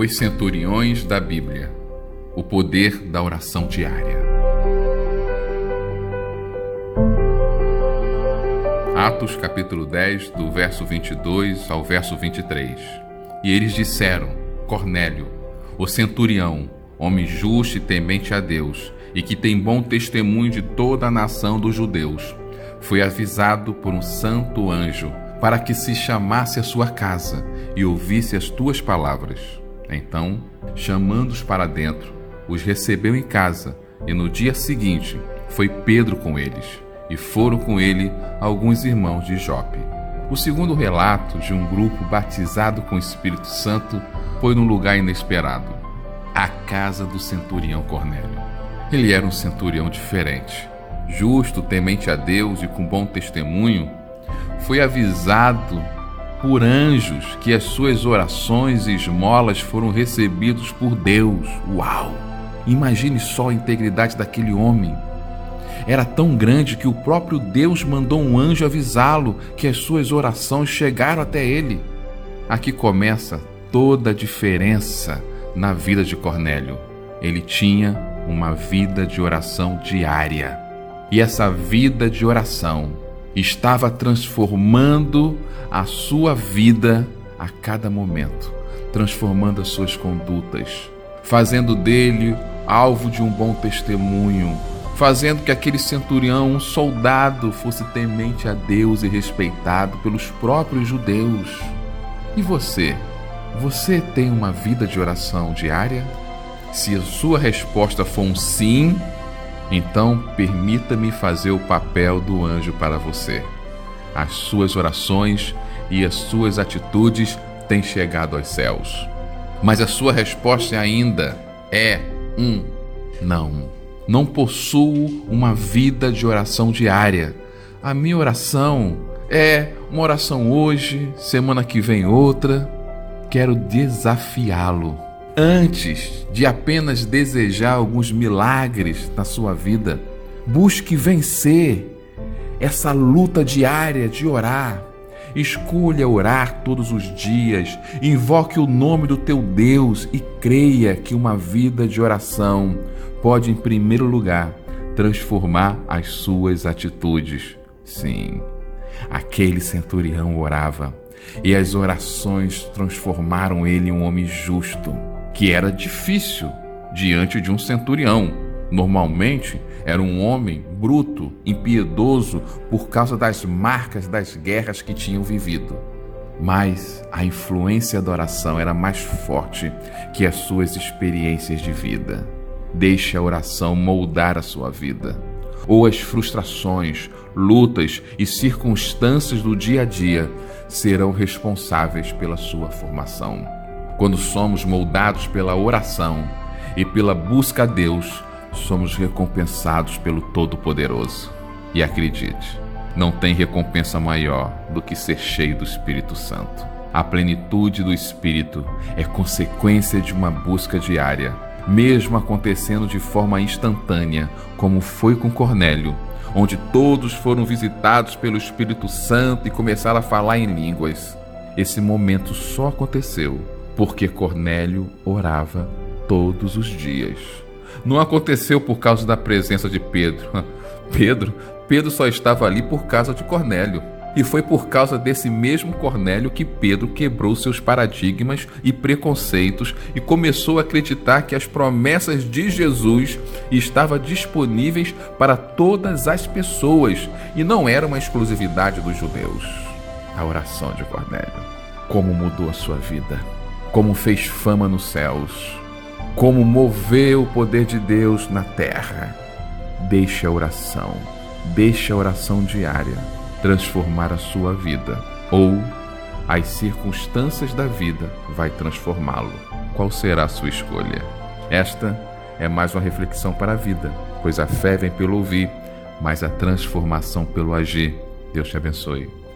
Os centuriões da Bíblia. O poder da oração diária. Atos capítulo 10, do verso 22 ao verso 23. E eles disseram: Cornélio, o centurião, homem justo e temente a Deus, e que tem bom testemunho de toda a nação dos judeus, foi avisado por um santo anjo para que se chamasse a sua casa e ouvisse as tuas palavras. Então, chamando-os para dentro, os recebeu em casa, e no dia seguinte foi Pedro com eles, e foram com ele alguns irmãos de Jope. O segundo relato de um grupo batizado com o Espírito Santo foi num lugar inesperado a casa do centurião Cornélio. Ele era um centurião diferente, justo, temente a Deus e com bom testemunho. Foi avisado por anjos que as suas orações e esmolas foram recebidos por Deus. Uau! Imagine só a integridade daquele homem. Era tão grande que o próprio Deus mandou um anjo avisá-lo que as suas orações chegaram até ele. Aqui começa toda a diferença na vida de Cornélio. Ele tinha uma vida de oração diária. E essa vida de oração estava transformando a sua vida a cada momento, transformando as suas condutas, fazendo dele alvo de um bom testemunho, fazendo que aquele centurião, um soldado, fosse temente a Deus e respeitado pelos próprios judeus. E você? Você tem uma vida de oração diária? Se a sua resposta for um sim, então permita-me fazer o papel do anjo para você. As suas orações e as suas atitudes têm chegado aos céus. Mas a sua resposta ainda é um não. Não possuo uma vida de oração diária. A minha oração é uma oração hoje, semana que vem outra. Quero desafiá-lo. Antes de apenas desejar alguns milagres na sua vida, busque vencer essa luta diária de orar. Escolha orar todos os dias, invoque o nome do teu Deus e creia que uma vida de oração pode, em primeiro lugar, transformar as suas atitudes. Sim, aquele centurião orava e as orações transformaram ele em um homem justo, que era difícil diante de um centurião Normalmente era um homem bruto, impiedoso por causa das marcas das guerras que tinham vivido. Mas a influência da oração era mais forte que as suas experiências de vida. Deixe a oração moldar a sua vida. Ou as frustrações, lutas e circunstâncias do dia a dia serão responsáveis pela sua formação. Quando somos moldados pela oração e pela busca a Deus, somos recompensados pelo Todo-Poderoso. E acredite, não tem recompensa maior do que ser cheio do Espírito Santo. A plenitude do Espírito é consequência de uma busca diária, mesmo acontecendo de forma instantânea, como foi com Cornélio, onde todos foram visitados pelo Espírito Santo e começaram a falar em línguas. Esse momento só aconteceu porque Cornélio orava todos os dias não aconteceu por causa da presença de Pedro. Pedro, Pedro só estava ali por causa de Cornélio. E foi por causa desse mesmo Cornélio que Pedro quebrou seus paradigmas e preconceitos e começou a acreditar que as promessas de Jesus estavam disponíveis para todas as pessoas e não era uma exclusividade dos judeus. A oração de Cornélio. Como mudou a sua vida, como fez fama nos céus como mover o poder de Deus na terra. Deixe a oração, deixe a oração diária transformar a sua vida, ou as circunstâncias da vida vai transformá-lo. Qual será a sua escolha? Esta é mais uma reflexão para a vida, pois a fé vem pelo ouvir, mas a transformação pelo agir. Deus te abençoe.